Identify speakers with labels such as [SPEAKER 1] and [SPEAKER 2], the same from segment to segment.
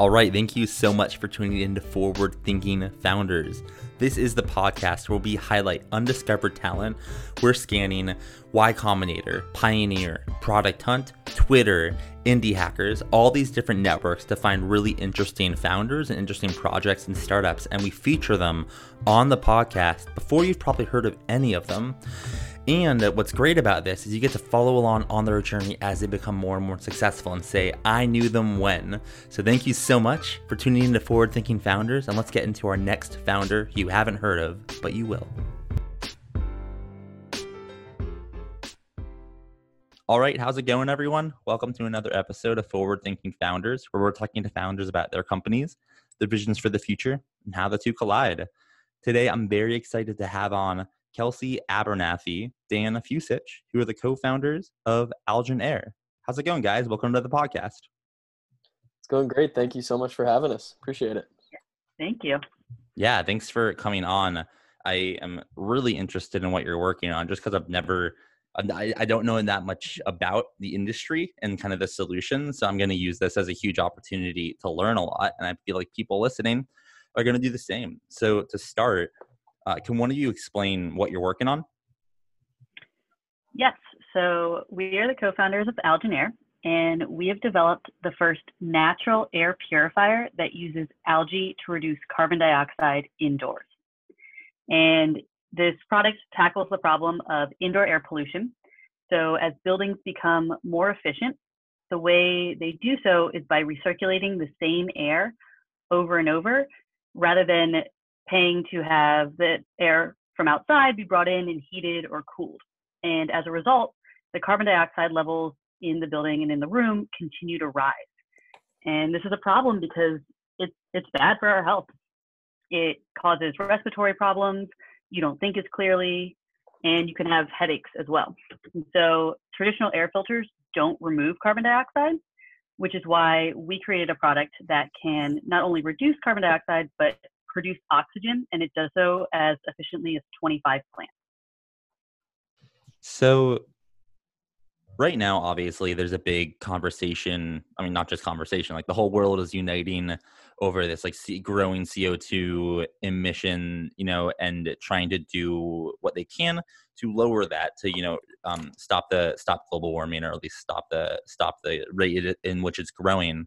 [SPEAKER 1] All right, thank you so much for tuning in to Forward Thinking Founders. This is the podcast where we highlight undiscovered talent. We're scanning Y Combinator, Pioneer, Product Hunt, Twitter, Indie Hackers, all these different networks to find really interesting founders and interesting projects and startups, and we feature them on the podcast before you've probably heard of any of them. And uh, what's great about this is you get to follow along on their journey as they become more and more successful and say, I knew them when. So thank you so much for tuning in to Forward Thinking Founders. And let's get into our next founder you haven't heard of, but you will. All right, how's it going, everyone? Welcome to another episode of Forward Thinking Founders, where we're talking to founders about their companies, their visions for the future, and how the two collide. Today, I'm very excited to have on Kelsey Abernathy, Dan Fucich, who are the co-founders of AlgenAir. How's it going, guys? Welcome to the podcast.
[SPEAKER 2] It's going great. Thank you so much for having us. Appreciate it.
[SPEAKER 3] Thank you.
[SPEAKER 1] Yeah, thanks for coming on. I am really interested in what you're working on just because I've never, uh, I, I don't know in that much about the industry and kind of the solutions. So I'm going to use this as a huge opportunity to learn a lot. And I feel like people listening are going to do the same. So to start, uh, can one of you explain what you're working on?
[SPEAKER 3] Yes. So we are the co-founders of AlgenAir, and we have developed the first natural air purifier that uses algae to reduce carbon dioxide indoors. And this product tackles the problem of indoor air pollution. So as buildings become more efficient, the way they do so is by recirculating the same air over and over rather than paying to have the air from outside be brought in and heated or cooled. And as a result, the carbon dioxide levels in the building and in the room continue to rise. And this is a problem because it's, it's bad for our health. It causes respiratory problems, you don't think as clearly, and you can have headaches as well. And so traditional air filters don't remove carbon dioxide, which is why we created a product that can not only reduce carbon dioxide, but produce oxygen, and it does so as efficiently as 25 plants.
[SPEAKER 1] So, right now, obviously, there's a big conversation. I mean, not just conversation, like the whole world is uniting over this like growing CO2 emission, you know, and trying to do what they can to lower that to, you know, um, stop the stop global warming or at least stop the stop the rate in which it's growing.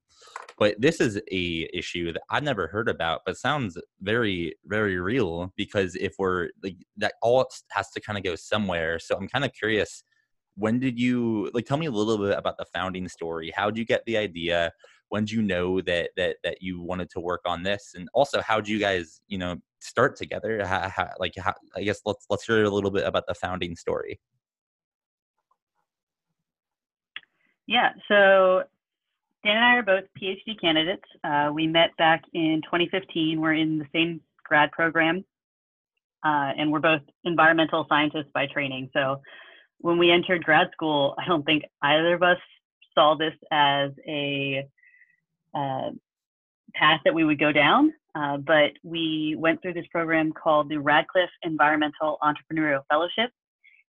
[SPEAKER 1] But this is a issue that I've never heard about, but sounds very very real because if we're like that all has to kind of go somewhere. So I'm kind of curious when did you like tell me a little bit about the founding story. How did you get the idea? When did you know that that that you wanted to work on this? And also how did you guys you know start together? How, how, like how, i guess let's let's hear a little bit about the founding story.
[SPEAKER 3] Yeah so dan and i are both phd candidates. Uh, we met back in 2015 we're in the same grad program uh, and we're both environmental scientists by training. So when we entered grad school i don't think either of us saw this as a uh, path that we would go down. Uh, but we went through this program called the Ratcliffe Environmental Entrepreneurial Fellowship.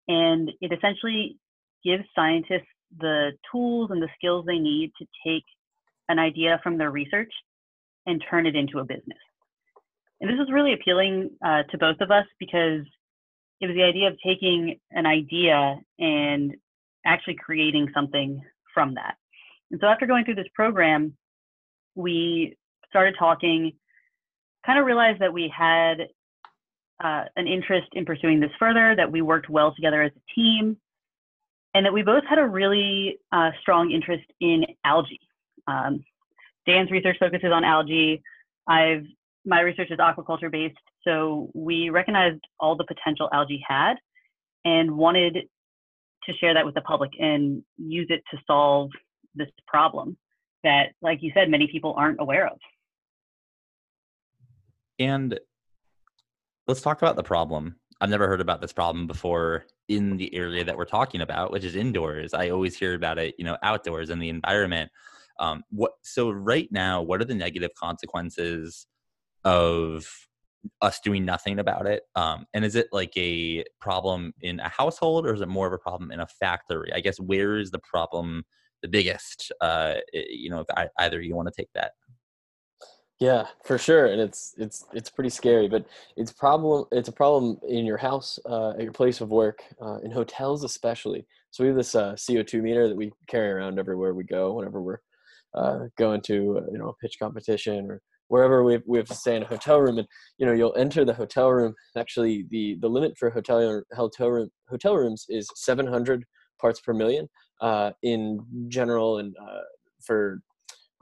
[SPEAKER 3] And it essentially gives scientists the tools and the skills they need to take an idea from their research and turn it into a business. And this was really appealing uh, to both of us because it was the idea of taking an idea and actually creating something from that. And so after going through this program, we started talking, kind of realized that we had uh, an interest in pursuing this further, that we worked well together as a team, and that we both had a really uh, strong interest in algae. Um, Dan's research focuses on algae. I've my research is aquaculture based, so we recognized all the potential algae had, and wanted to share that with the public and use it to solve this problem that, like you said, many people aren't aware of.
[SPEAKER 1] And let's talk about the problem. I've never heard about this problem before in the area that we're talking about, which is indoors. I always hear about it, you know, outdoors in the environment. Um, what so right now, what are the negative consequences of us doing nothing about it? Um, and is it like a problem in a household, or is it more of a problem in a factory? I guess where is the problem the biggest? Uh, you know, if I, either you want to take that.
[SPEAKER 2] Yeah, for sure, and it's it's it's pretty scary, but it's problem it's a problem in your house, uh, at your place of work, uh, in hotels especially. So we have this uh, CO2 meter that we carry around everywhere we go, whenever we're uh, going to uh, you know a pitch competition or wherever we we have to stay in a hotel room, and you know you'll enter the hotel room. Actually, the the limit for hotel hotel room hotel rooms is 700 parts per million uh, in general, and uh, for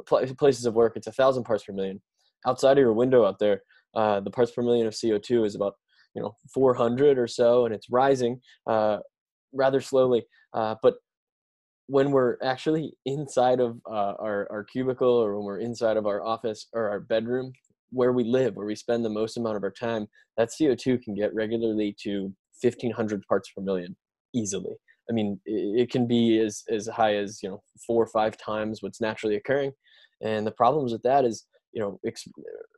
[SPEAKER 2] places of work, it's a thousand parts per million outside of your window out there, uh, the parts per million of CO2 is about you know 400 or so, and it's rising uh, rather slowly. Uh, but when we're actually inside of uh, our, our cubicle or when we're inside of our office or our bedroom where we live, where we spend the most amount of our time, that CO2 can get regularly to 1500 parts per million easily. I mean, it can be as, as high as, you know, four or five times what's naturally occurring. And the problems with that is you know,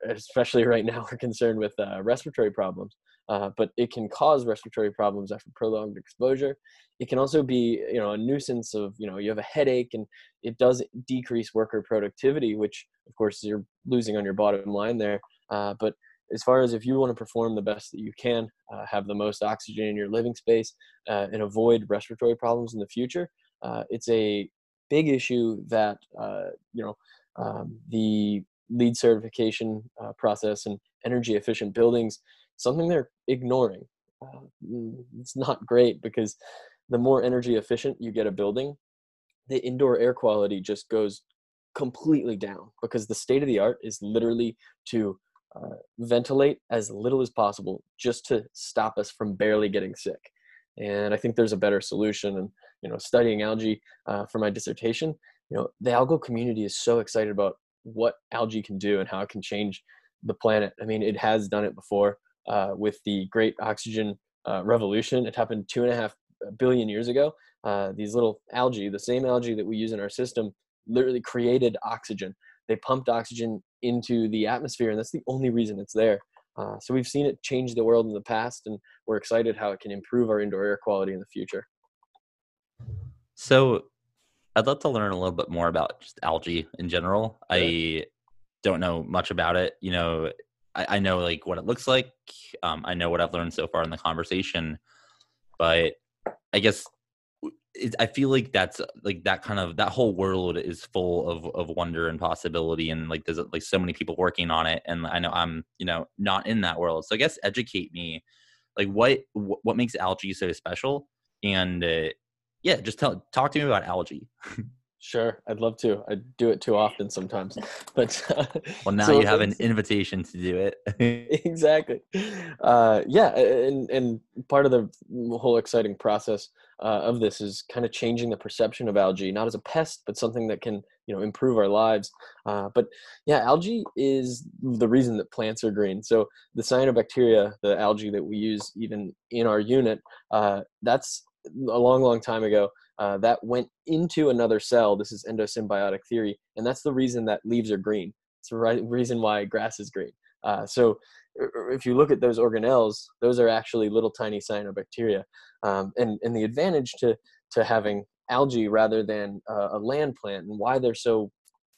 [SPEAKER 2] especially right now, we're concerned with uh, respiratory problems. Uh, but it can cause respiratory problems after prolonged exposure. It can also be, you know, a nuisance of, you know, you have a headache and it does decrease worker productivity, which of course you're losing on your bottom line there. Uh, but as far as if you want to perform the best that you can, uh, have the most oxygen in your living space, uh, and avoid respiratory problems in the future, uh, it's a big issue that you know um, the LEED certification process and energy efficient buildings, something they're ignoring. Uh, mm, it's not great because the more energy efficient you get a building, the indoor air quality just goes completely down because the state of the art is literally to uh, ventilate as little as possible just to stop us from barely getting sick. And I think there's a better solution. And you know, studying algae uh, for my dissertation, you know, the algal community is so excited about what algae can do and how it can change the planet. I mean, it has done it before uh, with the Great Oxygen uh, Revolution. It happened two and a half billion years ago. Uh, these little algae, the same algae that we use in our system, literally created oxygen. They pumped oxygen into the atmosphere, and that's the only reason it's there. Uh, so we've seen it change the world in the past, and we're excited how it can improve our indoor air quality in the future.
[SPEAKER 1] So I'd love to learn a little bit more about just algae in general. Yeah. I don't know much about it. You know, I, I know like what it looks like. Um, I know what I've learned so far in the conversation, but I guess it, I feel like that's like that kind of that whole world is full of of wonder and possibility, and like there's like so many people working on it, and I know I'm you know not in that world. So I guess educate me, like what what makes algae so special, and uh, yeah, just tell talk to me about algae.
[SPEAKER 2] Sure, I'd love to. I do it too often sometimes, but
[SPEAKER 1] uh, well, now so you have an invitation to do it.
[SPEAKER 2] exactly. Uh, yeah, and and part of the whole exciting process uh, of this is kind of changing the perception of algae, not as a pest, but something that can you know improve our lives. Uh, but yeah, algae is the reason that plants are green. So the cyanobacteria, the algae that we use even in our unit, uh, that's a long, long time ago uh, that went into another cell. This is endosymbiotic theory, and that's the reason that leaves are green. It's the right reason why grass is green. Uh, so if you look at those organelles, those are actually little tiny cyanobacteria. Um, and, and the advantage to, to having algae rather than uh, a land plant and why they're so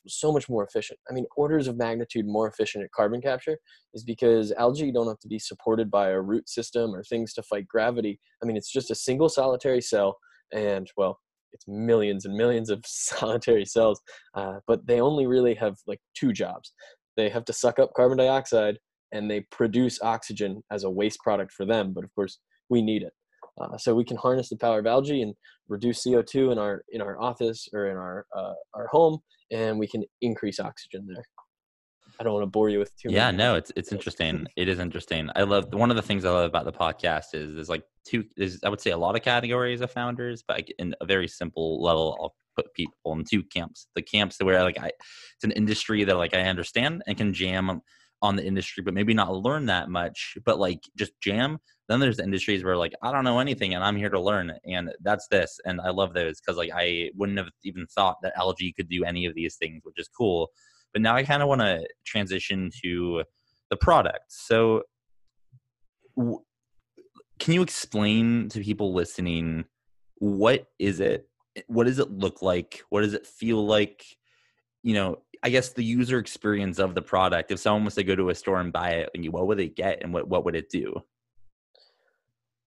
[SPEAKER 2] so much more efficient. I mean, orders of magnitude more efficient at carbon capture is because algae don't have to be supported by a root system or things to fight gravity. I mean, it's just a single solitary cell, and well, it's millions and millions of solitary cells, uh, but they only really have like two jobs. They have to suck up carbon dioxide and they produce oxygen as a waste product for them, but of course, we need it. Uh, so we can harness the power of algae and reduce CO2 in our in our office or in our uh, our home, and we can increase oxygen there. I don't want to bore you with too. Much.
[SPEAKER 1] Yeah, no, it's it's interesting. it is interesting. I love one of the things I love about the podcast is there's like two. there's I would say a lot of categories of founders, but in a very simple level, I'll put people in two camps. The camps where like I, it's an industry that like I understand and can jam on the industry, but maybe not learn that much, but like just jam. Then there's industries where like I don't know anything and I'm here to learn, and that's this, and I love those because like I wouldn't have even thought that algae could do any of these things, which is cool. But now I kind of want to transition to the product. So, w- can you explain to people listening what is it? What does it look like? What does it feel like? You know, I guess the user experience of the product. If someone was to go to a store and buy it, what would they get, and what what would it do?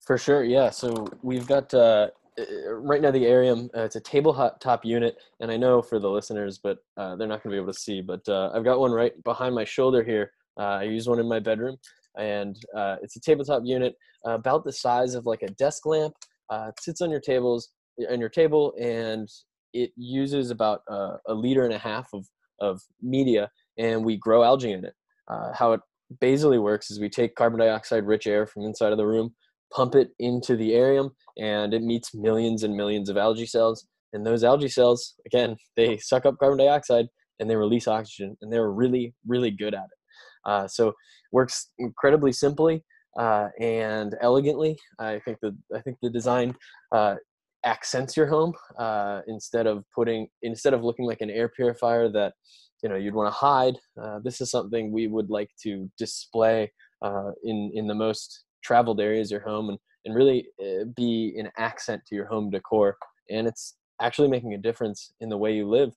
[SPEAKER 2] For sure, yeah. So we've got uh, uh right now the Arium. Uh, it's a tabletop unit, and I know for the listeners, but uh, they're not going to be able to see. But uh, I've got one right behind my shoulder here. Uh, I use one in my bedroom, and it's a tabletop unit about the size of like a desk lamp. it sits on your tables on your table, and it uses about a liter and a half of of media, and we grow algae in it. how it basically works is we take carbon dioxide rich air from inside of the room pump it into the arium and it meets millions and millions of algae cells. And those algae cells again they suck up carbon dioxide and they release oxygen and they're really really good at it. Uh, so works incredibly simply uh, and elegantly. I think the i think the design uh, accents your home uh, instead of putting instead of looking like an air purifier that you know you'd want to hide. Uh, this is something we would like to display uh, in in the most traveled areas your home and, and really eh, be an accent to your home decor. And it's actually making a difference in the way you live.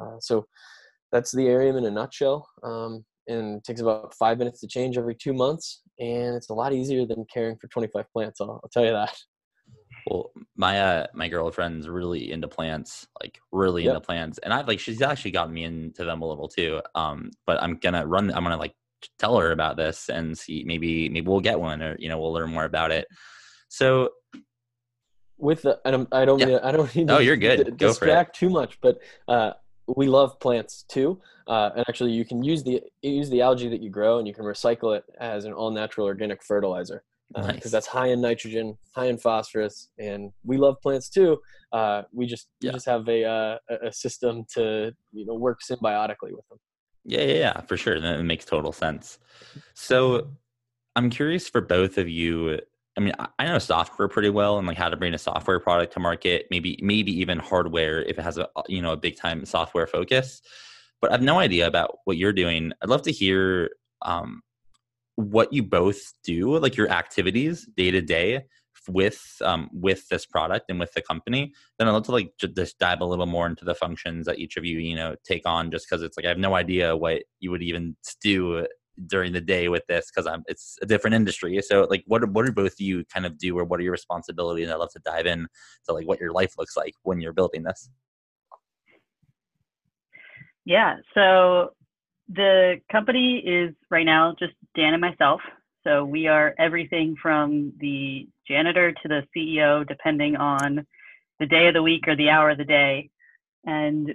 [SPEAKER 2] Uh, so that's the Arium in a nutshell. Um, and it takes about five minutes to change every two months and it's a lot easier than caring for 25 plants i'll, I'll tell you that.
[SPEAKER 1] Well my uh my girlfriend's really into plants like really yep. into plants. And i've like she's actually gotten me into them a little too. Um but i'm gonna run i'm gonna like tell her about this and see maybe maybe we'll get one or you know we'll learn more about it. So
[SPEAKER 2] with the I don't I don't yeah. I don't
[SPEAKER 1] need to oh, you're good. D- Go
[SPEAKER 2] distract too much, but uh, we love plants too. Uh, and actually, you can use the use the algae that you grow, and you can recycle it as an all natural organic fertilizer because uh, nice. that's high in nitrogen, high in phosphorus, and we love plants too. Uh, we just yeah. we just have a uh, a system to you know work symbiotically with them.
[SPEAKER 1] Yeah, yeah, yeah, for sure. That makes total sense. So I'm curious for both of you. I mean, I know software pretty well and like how to bring a software product to market, maybe maybe even hardware if it has a you know a big time software focus. But I have no idea about what you're doing. I'd love to hear um, what you both do, like your activities day to day, with um, with this product and with the company, then I'd love to like just dive a little more into the functions that each of you you know take on. Just because it's like I have no idea what you would even do during the day with this because I'm it's a different industry. So like what what do both of you kind of do or what are your responsibilities? I'd love to dive in to like what your life looks like when you're building this.
[SPEAKER 3] Yeah. So the company is right now just Dan and myself. So we are everything from the janitor to the CEO, depending on the day of the week or the hour of the day. And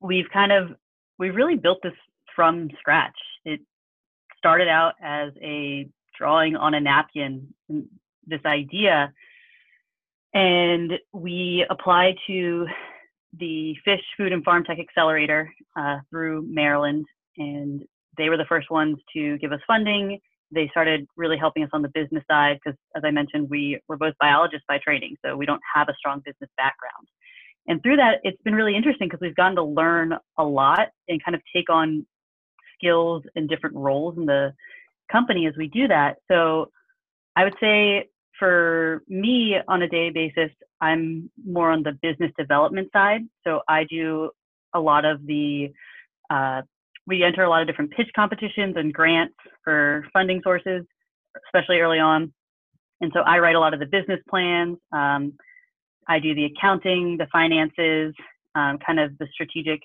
[SPEAKER 3] we've kind of, we've really built this from scratch. It started out as a drawing on a napkin, this idea. And we applied to the Fish Food and Farm Tech Accelerator uh, through Maryland, and they were the first ones to give us funding they started really helping us on the business side because, as I mentioned, we were both biologists by training, so we don't have a strong business background. And through that, it's been really interesting because we've gotten to learn a lot and kind of take on skills and different roles in the company as we do that. So I would say for me on a day basis, I'm more on the business development side. So I do a lot of the uh, we enter a lot of different pitch competitions and grants for funding sources, especially early on. And so I write a lot of the business plans. Um, I do the accounting, the finances, um, kind of the strategic.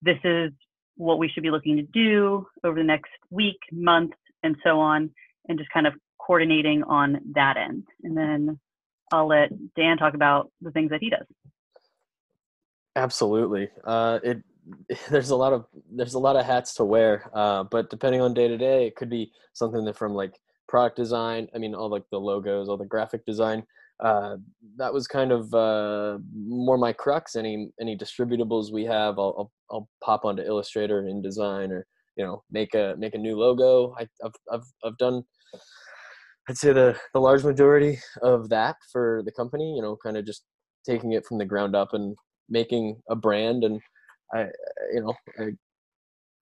[SPEAKER 3] This is what we should be looking to do over the next week, month, and so on, and just kind of coordinating on that end. And then I'll let Dan talk about the things that he does.
[SPEAKER 2] Absolutely. Uh, it there's a lot of there's a lot of hats to wear uh, but depending on day to day it could be something that from like product design i mean all like the logos all the graphic design uh, that was kind of uh, more my crux. Any any distributables we have I'll, I'll, I'll pop onto illustrator and InDesign or you know make a make a new logo. I, have I've, I've done i'd say the the large majority of that for the company you know kind of just taking it from the ground up and making a brand and I, you know, I,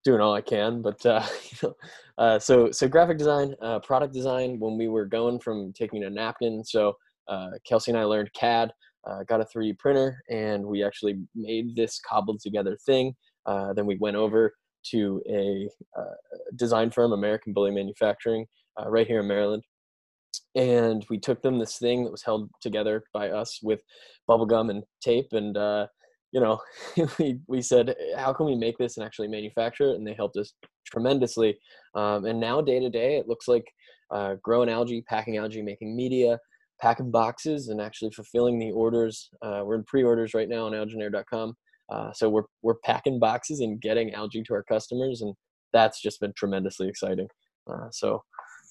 [SPEAKER 2] doing all I can, but uh, you know, uh, so so graphic design, uh, product design. When we were going from taking a napkin, so uh, Kelsey and I learned CAD, uh, got a 3D printer, and we actually made this cobbled together thing. Uh, then we went over to a design firm, American Bully Manufacturing, right here in Maryland. And we took them this thing that was held together by us with bubblegum and tape. And, uh, you know, we, we said, how can we make this and actually manufacture it? And they helped us tremendously. Um, and now, day to day, it looks like uh, growing algae, packing algae, making media, packing boxes, and actually fulfilling the orders. Uh, we're in pre orders right now on algenair.com. Uh, so we're we're packing boxes and getting algae to our customers, and that's just been tremendously exciting. Uh, so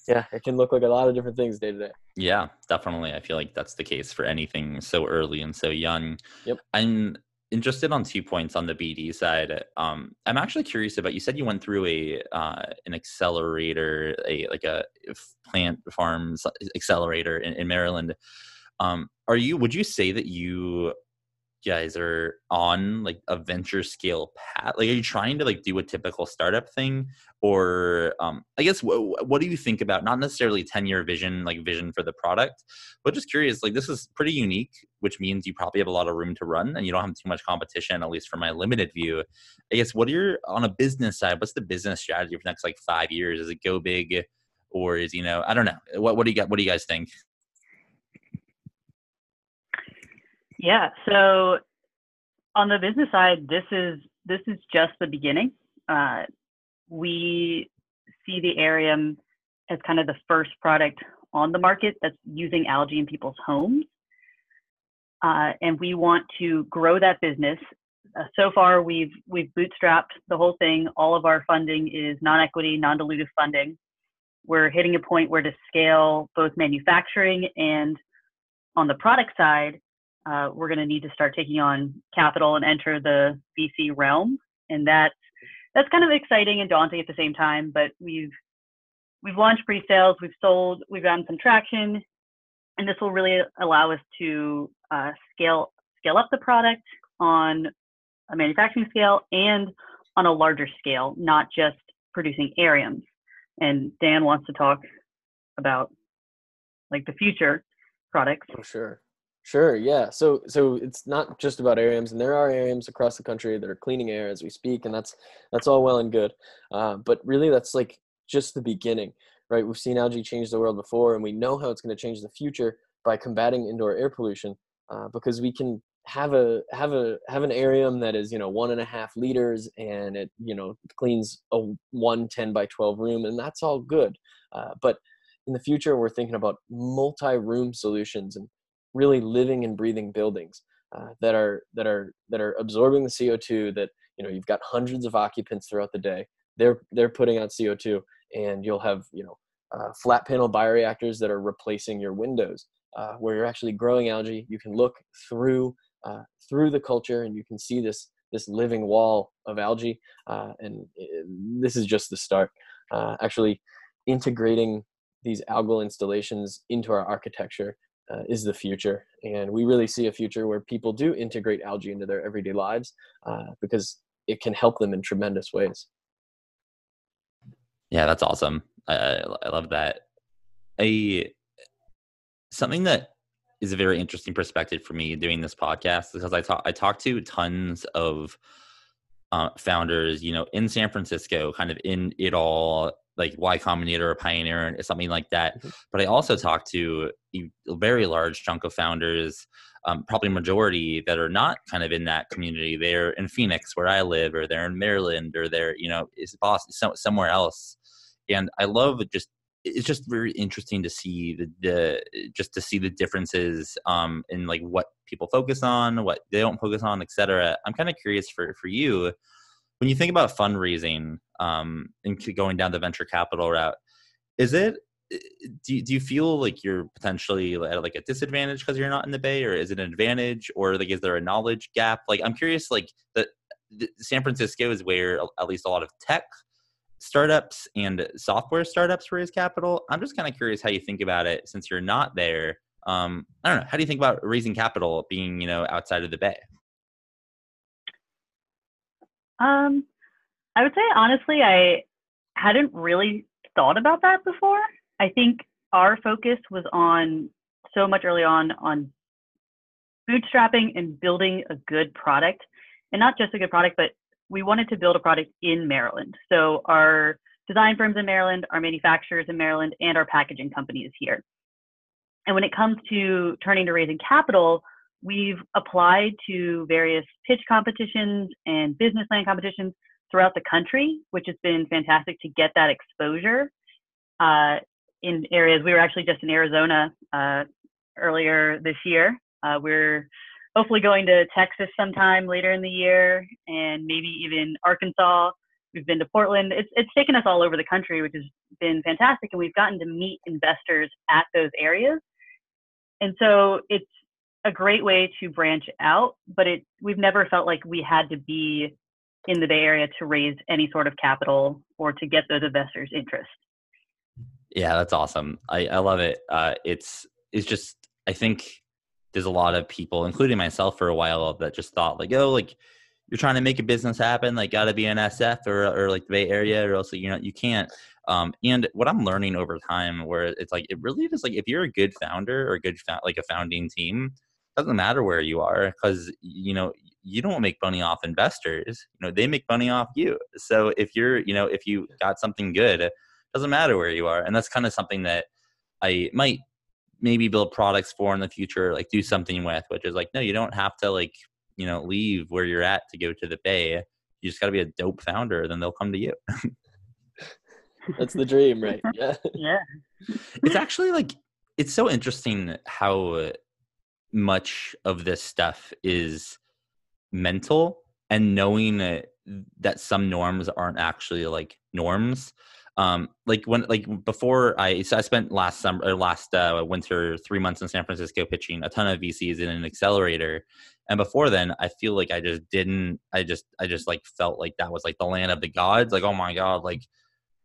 [SPEAKER 2] yeah, it can look like a lot of different things day to day.
[SPEAKER 1] Yeah, definitely. I feel like that's the case for anything so early and so young.
[SPEAKER 2] Yep.
[SPEAKER 1] I'm interested on two points on the BD side. Um, I'm actually curious about. You said you went through a uh, an accelerator, a like a plant farms accelerator in, in Maryland. Um, are you? Would you say that you guys are on like a venture scale path? Like are you trying to like do a typical startup thing? Or um i guess what, what do you think about not necessarily 10 year vision like vision for the product but just curious like this is pretty unique which means you probably have a lot of room to run and you don't have too much competition at least from my limited view. I guess what are your on a business side what's the business strategy for next like five years? Is it go big or is you know i don't know. What, what do you got what do you guys think
[SPEAKER 3] Yeah. So on the business side, this is this is just the beginning. Uh, we see the Arium as kind of the first product on the market that's using algae in people's homes, uh, and we want to grow that business. Uh, so far, we've we've bootstrapped the whole thing. All of our funding is non-equity, non-dilutive funding. We're hitting a point where to scale both manufacturing and on the product side, uh, we're going to need to start taking on capital and enter the VC realm, and that's that's kind of exciting and daunting at the same time. But we've we've launched pre-sales, we've sold, we've gotten some traction, and this will really allow us to uh, scale scale up the product on a manufacturing scale and on a larger scale, not just producing Ariums. And Dan wants to talk about like the future products.
[SPEAKER 2] For sure. Sure, yeah. So so it's not just about Ariums, and there are Ariums across the country that are cleaning air as we speak, and that's that's all well and good. Uh, but really, that's like just the beginning, right? We've seen algae change the world before, and we know how it's going to change the future by combating indoor air pollution, uh, because we can have a have a have an Arium that is you know one and a half liters, and it you know cleans a one 10 by 12 room, and that's all good. Uh, but in the future, we're thinking about multi-room solutions and really living and breathing buildings uh, that are that are that are absorbing the CO2 that you know you've got hundreds of occupants throughout the day. They're they're putting out CO2 and you'll have you know uh, flat panel bioreactors that are replacing your windows uh, where you're actually growing algae. You can look through uh, through the culture and you can see this this living wall of algae uh, and it, this is just the start. Uh, actually integrating these algal installations into our architecture uh, is the future. And we really see a future where people do integrate algae into their everyday lives uh, because it can help them in tremendous ways.
[SPEAKER 1] Yeah, that's awesome. I, I love that. A something that is a very interesting perspective for me doing this podcast because I talk I talk to tons of uh, founders, you know, in San Francisco, kind of in it all, like Y Combinator or Pioneer or something like that. Mm-hmm. But I also talk to a very large chunk of founders, um, probably majority that are not kind of in that community. They're in Phoenix, where I live, or they're in Maryland, or they're you know is Boston somewhere else. And I love just it's just very interesting to see the, the just to see the differences um, in like what people focus on, what they don't focus on, etc. I'm kind of curious for for you when you think about fundraising um, and going down the venture capital route, is it do you, do you feel like you're potentially at like a disadvantage because you're not in the bay or is it an advantage or like is there a knowledge gap? Like i'm curious like the, the san francisco is where at least a lot of tech startups and software startups raise capital. I'm just kind of curious how you think about it since you're not there. Um, i don't know how do you think about raising capital being you know outside of the bay
[SPEAKER 3] um, I would say honestly, I hadn't really thought about that before. I think our focus was on so much early on on bootstrapping and building a good product, and not just a good product, but we wanted to build a product in Maryland. So our design firms in Maryland, our manufacturers in Maryland, and our packaging company is here. And when it comes to turning to raising capital, we've applied to various pitch competitions and business plan competitions throughout the country, which has been fantastic to get that exposure uh, in areas. We were actually just in Arizona uh, earlier this year. Uh, we're hopefully going to Texas sometime later in the year, and maybe even Arkansas. We've been to Portland. It's it's taken us all over the country, which has been fantastic, and we've gotten to meet investors at those areas. And so it's a great way to branch out, but it we've never felt like we had to be in the Bay Area to raise any sort of capital or to get those investors' interest.
[SPEAKER 1] Yeah, that's awesome. I, I love it. Uh, it's it's just I think there's a lot of people, including myself for a while, that just thought like, oh, like you're trying to make a business happen, like got to be an SF or or like the Bay Area, or else you know you can't. Um, and what I'm learning over time, where it's like it really is like if you're a good founder or a good like a founding team, doesn't matter where you are because you know you don't make money off investors you know they make money off you. So if you're you know if you got something good it doesn't matter where you are and that's kind of something that i might maybe build products for in the future like do something with which is like no you don't have to like you know leave where you're at to go to the bay. You just got to be a dope founder then they'll come to you.
[SPEAKER 2] That's the dream right? Yeah.
[SPEAKER 3] Yeah.
[SPEAKER 1] It's actually like it's so interesting how much of this stuff is mental and knowing that some norms aren't actually like norms. Um like when like before i so i spent last summer or last uh, winter three months in san francisco pitching a ton of vcs in an accelerator. And before then i feel like i just didn't i just i just like felt like that was like the land of the gods. Like oh my god like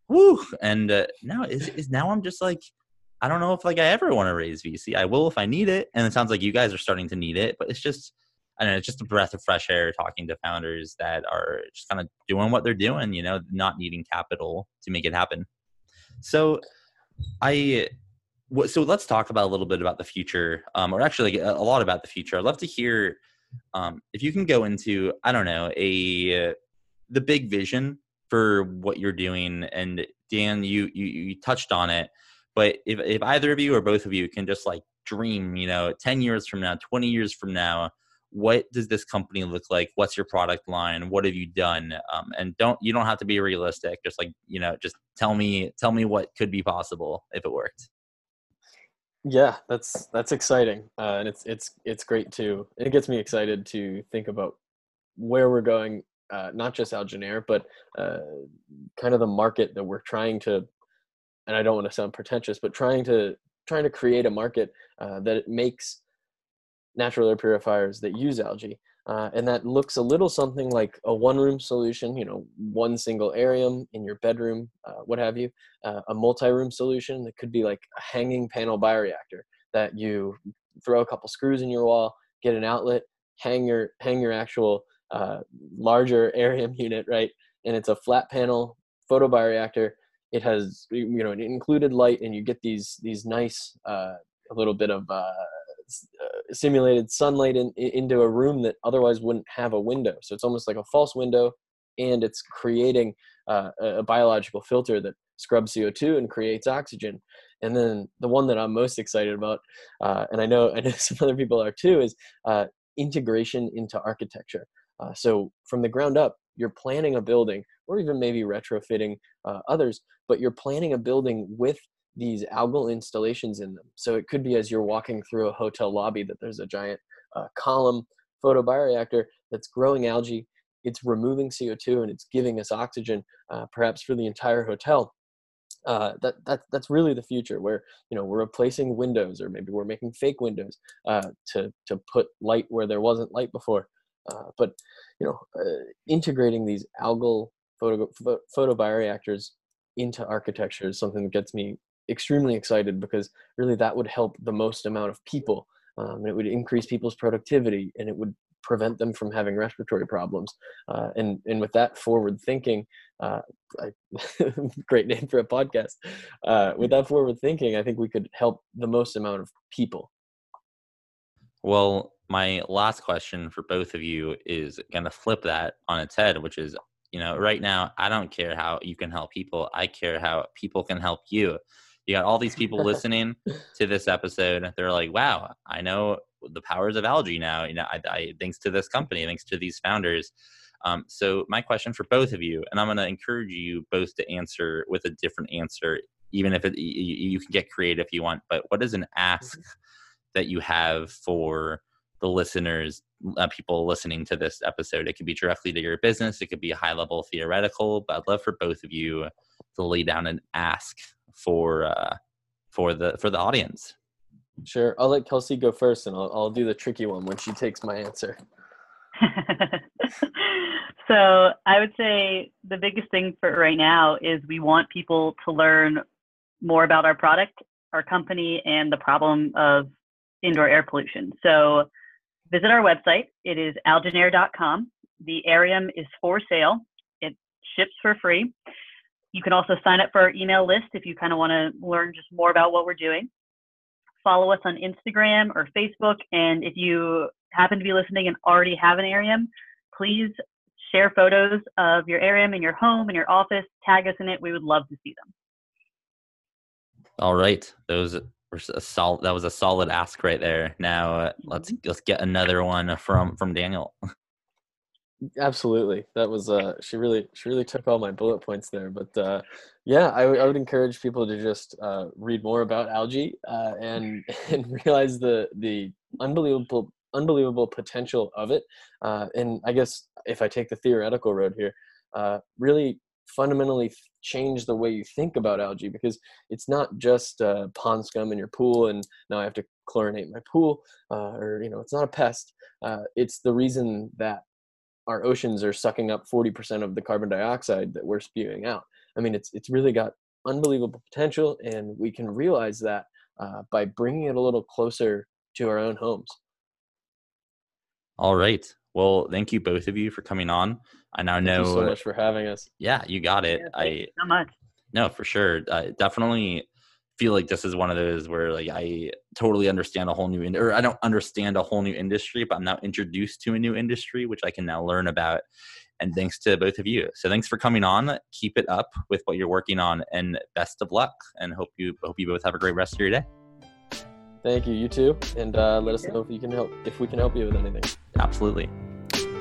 [SPEAKER 1] whoo and uh, now is is now i'm just like I don't know if like I ever want to raise VC. I will if I need it, and it sounds like you guys are starting to need it. But it's just I don't know, it's just a breath of fresh air talking to founders that are just kind of doing what they're doing, you know, not needing capital to make it happen. So I so let's talk about a little bit about the future, um, or actually a, lot about the future. I'd love to hear um, if you can go into I don't know a the big vision for what you're doing. And Dan, you you, you touched on it. But if, if either of you or both of you can just like dream, you know, 10 years from now, 20 years from now, what does this company look like? What's your product line? What have you done? Um, and don't, you don't have to be realistic. Just like, you know, just tell me, tell me what could be possible if it worked.
[SPEAKER 2] Yeah, that's, that's exciting. Uh, and it's, it's, it's great too. It gets me excited to think about where we're going, uh, not just AlgenAir, but uh, kind of the market that we're trying to and I don't want to sound pretentious, but trying to trying to create a market uh, that makes natural air purifiers that use algae. Uh, and that looks a little something like a one room solution, you know, one single Arium in your bedroom, uh, what have you, uh, a multi room solution that could be like a hanging panel bioreactor that you throw a couple screws in your wall, get an outlet, hang your, hang your actual uh, larger Arium unit, right? And it's a flat panel photobioreactor it has you know an included light and you get these these nice uh, a little bit of uh, uh, simulated sunlight in, into a room that otherwise wouldn't have a window. So it's almost like a false window and it's creating uh, a biological filter that scrubs co2 and creates oxygen. And then the one that i'm most excited about uh, and i know i know some other people are too is uh, integration into architecture. So from the ground up you're planning a building or even maybe retrofitting uh, others, but you're planning a building with these algal installations in them. So it could be as you're walking through a hotel lobby that there's a giant uh, column photobioreactor that's growing algae. It's removing CO2 and it's giving us oxygen, uh, perhaps for the entire hotel. Uh, that that that's really the future where you know we're replacing windows or maybe we're making fake windows uh, to to put light where there wasn't light before uh, but you know, uh, integrating these algal photo, photobioreactors into architecture is something that gets me extremely excited because really that would help the most amount of people. Um, it would increase people's productivity and it would prevent them from having respiratory problems. Uh, and and with that forward thinking, uh, I, great name for a podcast. Uh, with that forward thinking, I think we could help the most amount of people.
[SPEAKER 1] Well, my last question for both of you is going to flip that on its head, which is, you know, right now, I don't care how you can help people. I care how people can help you. You got all these people listening to this episode. They're like, wow, I know the powers of algae now. You know, I, I thanks to this company, thanks to these founders. Um, so my question for both of you, and I'm going to encourage you both to answer with a different answer, even if it, you, you can get creative if you want. But what is an ask. That you have for the listeners, uh, people listening to this episode? It could be directly to your business. It could be high level theoretical. But I'd love for both of you to lay down an ask for uh, for the for the audience.
[SPEAKER 2] Sure, I'll let Kelsey go first, and I'll I'll do the tricky one when she takes my answer.
[SPEAKER 3] so I would say the biggest thing for right now is we want people to learn more about our product, our company, and the problem of indoor air pollution. So visit our website. It is algenair.com. The Arium is for sale. It ships for free. You can also sign up for our email list if you kind of want to learn just more about what we're doing. Follow us on Instagram or Facebook. And if you happen to be listening and already have an Arium, please share photos of your Arium in your home, in your office, tag us in it. We would love to see them.
[SPEAKER 1] All right. Those were a solid that was a solid ask right there. Now uh, let's mm-hmm. let's get another one from from Daniel.
[SPEAKER 2] Absolutely. That was uh she really she really took all my bullet points there. But uh yeah, I, w- I would encourage people to just uh read more about algae uh and and realize the the unbelievable unbelievable potential of it. Uh and I guess if I take the theoretical road here, uh really fundamentally change the way you think about algae because it's not just uh, pond scum in your pool and now I have to chlorinate my pool uh, or you know it's not a pest. Uh, it's the reason that our oceans are sucking up 40% of the carbon dioxide that we're spewing out. I mean, it's it's really got unbelievable potential, and we can realize that uh, by bringing it a little closer to our own homes.
[SPEAKER 1] All right. Well, thank you both of you for coming on. I now
[SPEAKER 2] thank
[SPEAKER 1] know
[SPEAKER 2] so much for having us.
[SPEAKER 1] Yeah, you got it.
[SPEAKER 3] Yeah,
[SPEAKER 1] I
[SPEAKER 3] so much.
[SPEAKER 1] No, for sure. I definitely feel like this is one of those where like I totally understand a whole new in- or I don't understand a whole new industry, but I'm now introduced to a new industry which I can now learn about. And thanks to both of you. So thanks for coming on. Keep it up with what you're working on, and best of luck. And hope you hope you both have a great rest of your day.
[SPEAKER 2] Thank you. You too. And uh, let us know if you can help if we can help you with anything.
[SPEAKER 1] Absolutely.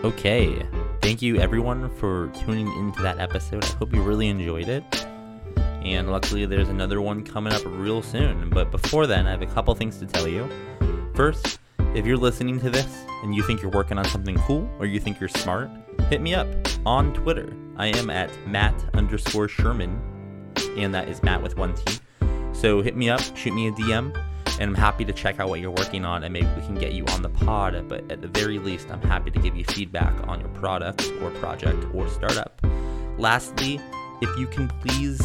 [SPEAKER 1] Okay. Thank you everyone for tuning into that episode. I hope you really enjoyed it. And luckily, there's another one coming up real soon. But before then, I have a couple things to tell you. First, if you're listening to this and you think you're working on something cool or you think you're smart, hit me up on Twitter. I am at Matt underscore Sherman, and that is Matt with one T. So hit me up, shoot me a DM, and I'm happy to check out what you're working on and maybe we can get you on the pod. But at the very least, I'm happy to give you feedback on your product or project or startup. Lastly, if you can please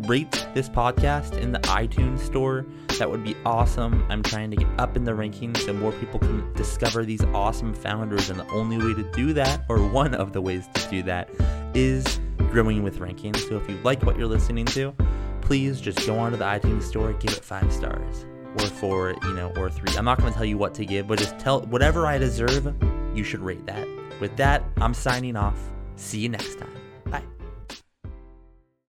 [SPEAKER 1] rate this podcast in the iTunes store. That would be awesome. I'm trying to get up in the rankings so more people can discover these awesome founders. And the only way to do that, or one of the ways to do that, is growing with rankings. So if you like what you're listening to, please just go onto the iTunes store, give it five stars or four, you know, or three. I'm not going to tell you what to give, but just tell whatever I deserve, you should rate that. With that, I'm signing off. See you next time.